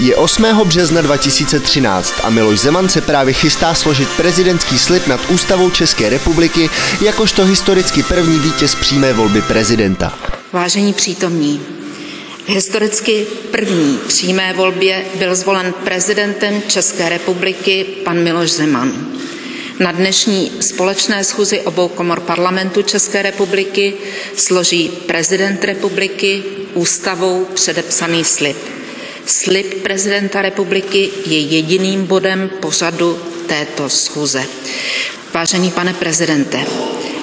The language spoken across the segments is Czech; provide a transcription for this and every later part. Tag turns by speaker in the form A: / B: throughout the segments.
A: Je 8. března 2013 a Miloš Zeman se právě chystá složit prezidentský slib nad ústavou České republiky jakožto historicky první vítěz přímé volby prezidenta.
B: Vážení přítomní, v historicky první přímé volbě byl zvolen prezidentem České republiky pan Miloš Zeman. Na dnešní společné schůzi obou komor parlamentu České republiky složí prezident republiky ústavou předepsaný slib. Slib prezidenta republiky je jediným bodem pořadu této schůze. Vážený pane prezidente,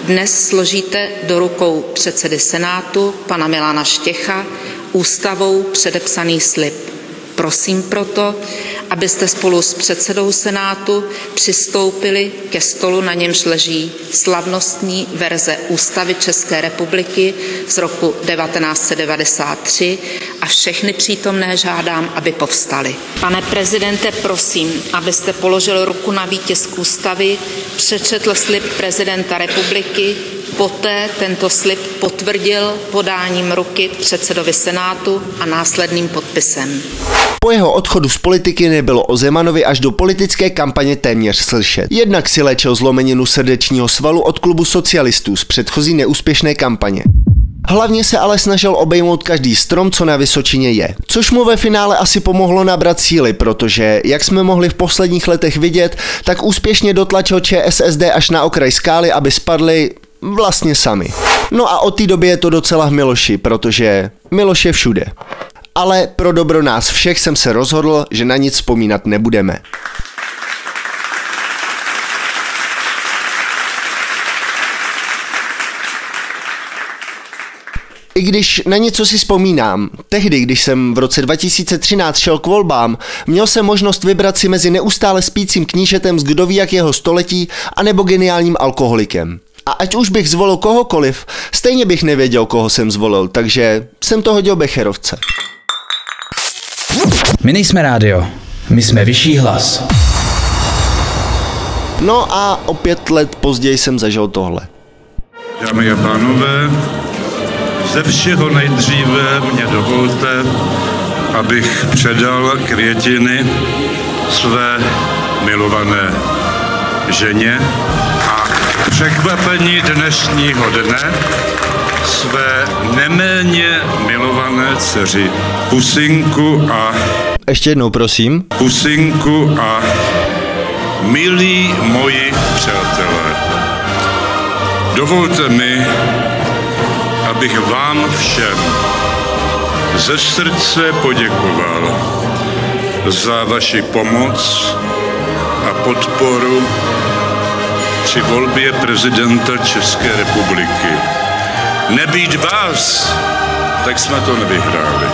B: dnes složíte do rukou předsedy Senátu, pana Milana Štěcha, ústavou předepsaný slib. Prosím proto, abyste spolu s předsedou Senátu přistoupili ke stolu, na němž leží slavnostní verze Ústavy České republiky z roku 1993 a všechny přítomné žádám, aby povstali. Pane prezidente, prosím, abyste položil ruku na vítězku ústavy, přečetl slib prezidenta republiky, Poté tento slib potvrdil podáním ruky předsedovi Senátu a následným podpisem.
A: Po jeho odchodu z politiky nebylo o Zemanovi až do politické kampaně téměř slyšet. Jednak si léčil zlomeninu srdečního svalu od klubu socialistů z předchozí neúspěšné kampaně. Hlavně se ale snažil obejmout každý strom, co na Vysočině je. Což mu ve finále asi pomohlo nabrat síly, protože, jak jsme mohli v posledních letech vidět, tak úspěšně dotlačil ČSSD až na okraj skály, aby spadli vlastně sami. No a od té doby je to docela v Miloši, protože Miloš je všude. Ale pro dobro nás všech jsem se rozhodl, že na nic vzpomínat nebudeme. I když na něco si vzpomínám, tehdy, když jsem v roce 2013 šel k volbám, měl jsem možnost vybrat si mezi neustále spícím knížetem z kdo ví jakého století anebo geniálním alkoholikem. A ať už bych zvolil kohokoliv, stejně bych nevěděl, koho jsem zvolil, takže jsem to hodil Becherovce.
C: My nejsme rádio, my jsme vyšší hlas.
A: No a o pět let později jsem zažil tohle.
D: Dámy a pánové, ze všeho nejdříve mě dovolte, abych předal květiny své milované ženě a překvapení dnešního dne své neméně milované dceři Pusinku a...
A: Ještě jednou, prosím.
D: Pusinku a milí moji přátelé. Dovolte mi, abych vám všem ze srdce poděkoval za vaši pomoc a podporu při volbě prezidenta České republiky. Nebýt vás, tak jsme to nevyhráli.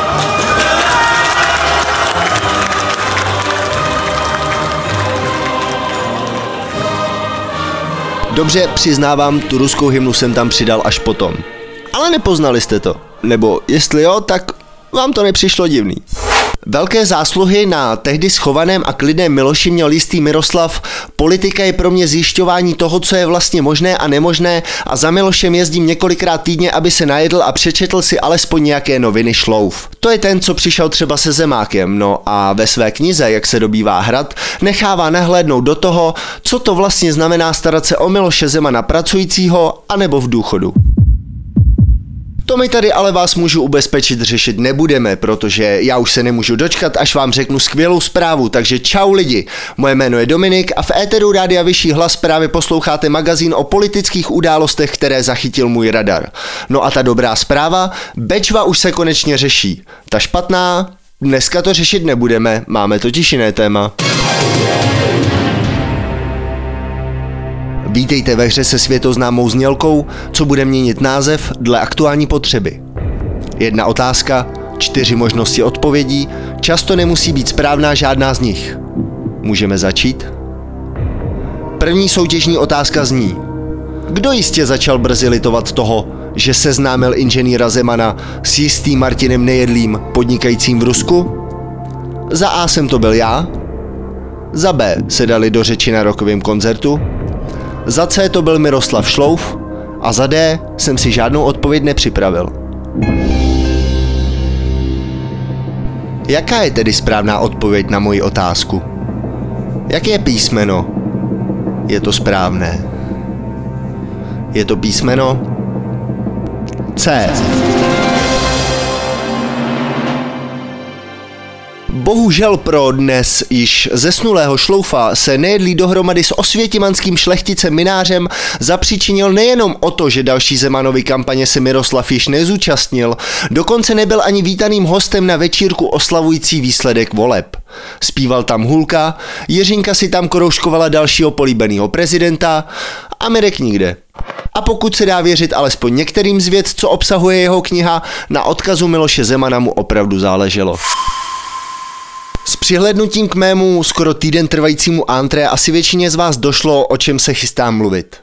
A: Dobře, přiznávám, tu ruskou hymnu jsem tam přidal až potom. Ale nepoznali jste to. Nebo jestli jo, tak vám to nepřišlo divný. Velké zásluhy na tehdy schovaném a klidném Miloši měl jistý Miroslav. Politika je pro mě zjišťování toho, co je vlastně možné a nemožné a za Milošem jezdím několikrát týdně, aby se najedl a přečetl si alespoň nějaké noviny šlouf. To je ten, co přišel třeba se Zemákem, no a ve své knize, jak se dobývá hrad, nechává nahlédnout do toho, co to vlastně znamená starat se o Miloše Zemana pracujícího anebo v důchodu. To my tady ale vás můžu ubezpečit řešit nebudeme, protože já už se nemůžu dočkat, až vám řeknu skvělou zprávu, takže čau lidi. Moje jméno je Dominik a v éteru Rádia Vyšší hlas právě posloucháte magazín o politických událostech, které zachytil můj radar. No a ta dobrá zpráva, Bečva už se konečně řeší. Ta špatná, dneska to řešit nebudeme, máme totiž jiné téma. Vítejte ve hře se světoznámou znělkou, co bude měnit název dle aktuální potřeby. Jedna otázka, čtyři možnosti odpovědí, často nemusí být správná žádná z nich. Můžeme začít? První soutěžní otázka zní. Kdo jistě začal brzy litovat toho, že seznámil inženýra Zemana s jistým Martinem Nejedlým, podnikajícím v Rusku? Za A jsem to byl já, za B se dali do řeči na rokovém koncertu, za C to byl Miroslav Šlouf a za D jsem si žádnou odpověď nepřipravil. Jaká je tedy správná odpověď na moji otázku? Jaké písmeno je to správné? Je to písmeno C. Bohužel pro dnes již zesnulého šloufa se nejedlí dohromady s osvětimanským šlechticem Minářem zapříčinil nejenom o to, že další Zemanovy kampaně se Miroslav již nezúčastnil, dokonce nebyl ani vítaným hostem na večírku oslavující výsledek voleb. Spíval tam Hulka, Jiřinka si tam korouškovala dalšího políbeného prezidenta a Mirek nikde. A pokud se dá věřit alespoň některým z věc, co obsahuje jeho kniha, na odkazu Miloše Zemana mu opravdu záleželo. S přihlednutím k mému skoro týden trvajícímu antré asi většině z vás došlo, o čem se chystám mluvit.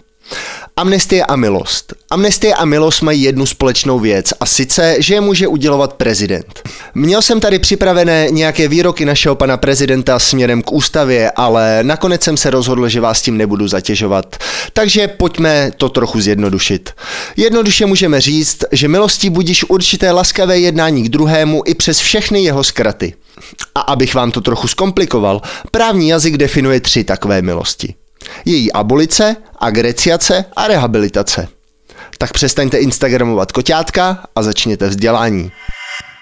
A: Amnestie a milost. Amnestie a milost mají jednu společnou věc a sice, že je může udělovat prezident. Měl jsem tady připravené nějaké výroky našeho pana prezidenta směrem k ústavě, ale nakonec jsem se rozhodl, že vás tím nebudu zatěžovat. Takže pojďme to trochu zjednodušit. Jednoduše můžeme říct, že milostí budíš určité laskavé jednání k druhému i přes všechny jeho zkraty. A abych vám to trochu zkomplikoval, právní jazyk definuje tři takové milosti. Její abolice, agreciace a rehabilitace. Tak přestaňte instagramovat koťátka a začněte vzdělání.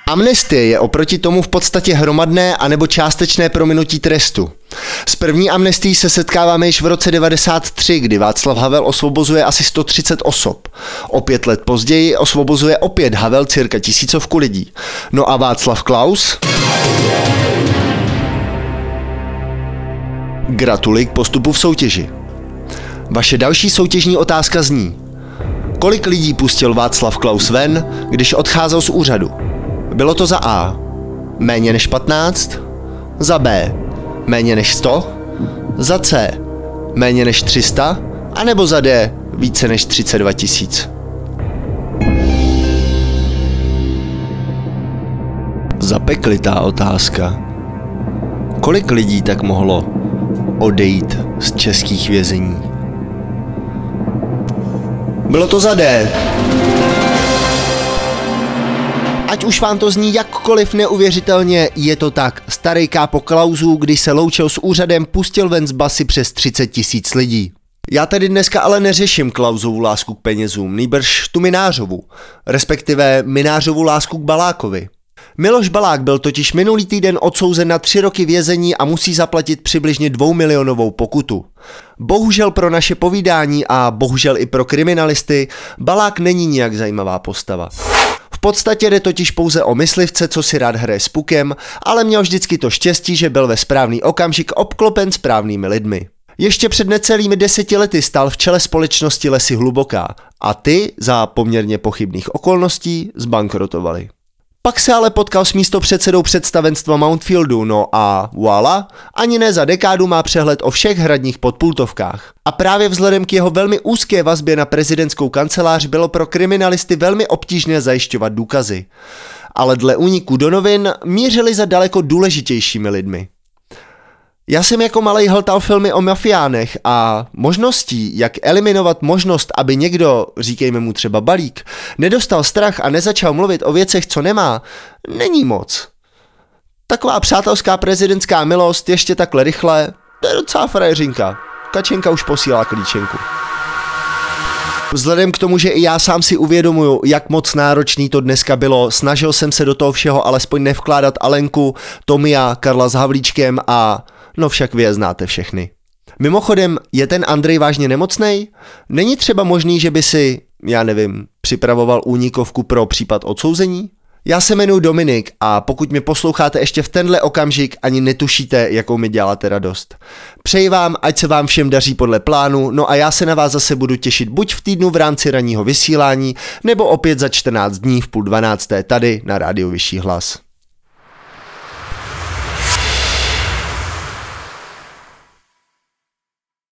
A: Amnestie je oproti tomu v podstatě hromadné anebo částečné prominutí trestu. S první amnestií se setkáváme již v roce 93, kdy Václav Havel osvobozuje asi 130 osob. O pět let později osvobozuje opět Havel cirka tisícovku lidí. No a Václav Klaus? Gratuluji k postupu v soutěži. Vaše další soutěžní otázka zní. Kolik lidí pustil Václav Klaus ven, když odcházel z úřadu? Bylo to za A. Méně než 15? Za B. Méně než 100? Za C. Méně než 300? A nebo za D. Více než 32 tisíc? Zapeklitá otázka. Kolik lidí tak mohlo odejít z českých vězení? Bylo to za D. Ať už vám to zní jakkoliv neuvěřitelně, je to tak. Starý kápo Klausů, když se loučil s úřadem, pustil ven z basy přes 30 tisíc lidí. Já tady dneska ale neřeším Klausovu lásku k penězům, nýbrž tu Minářovu, respektive Minářovu lásku k Balákovi. Miloš Balák byl totiž minulý týden odsouzen na tři roky vězení a musí zaplatit přibližně dvou milionovou pokutu. Bohužel pro naše povídání a bohužel i pro kriminalisty Balák není nijak zajímavá postava. V podstatě jde totiž pouze o myslivce, co si rád hraje s pukem, ale měl vždycky to štěstí, že byl ve správný okamžik obklopen správnými lidmi. Ještě před necelými deseti lety stál v čele společnosti Lesy Hluboká a ty za poměrně pochybných okolností zbankrotovali. Pak se ale potkal s místo předsedou představenstva Mountfieldu, no a voilà, ani ne za dekádu má přehled o všech hradních podpultovkách. A právě vzhledem k jeho velmi úzké vazbě na prezidentskou kancelář bylo pro kriminalisty velmi obtížné zajišťovat důkazy. Ale dle úniku do novin mířili za daleko důležitějšími lidmi. Já jsem jako malý hltal filmy o mafiánech a možností, jak eliminovat možnost, aby někdo, říkejme mu třeba balík, nedostal strach a nezačal mluvit o věcech, co nemá, není moc. Taková přátelská prezidentská milost ještě takhle rychle, to je docela frajeřinka. Kačenka už posílá klíčenku. Vzhledem k tomu, že i já sám si uvědomuju, jak moc náročný to dneska bylo, snažil jsem se do toho všeho alespoň nevkládat Alenku, Tomia, Karla s Havlíčkem a No však vy je znáte všechny. Mimochodem, je ten Andrej vážně nemocný? Není třeba možný, že by si, já nevím, připravoval únikovku pro případ odsouzení? Já se jmenuji Dominik a pokud mě posloucháte ještě v tenhle okamžik, ani netušíte, jakou mi děláte radost. Přeji vám, ať se vám všem daří podle plánu, no a já se na vás zase budu těšit buď v týdnu v rámci ranního vysílání, nebo opět za 14 dní v půl 12. tady na rádiu Vyšší hlas.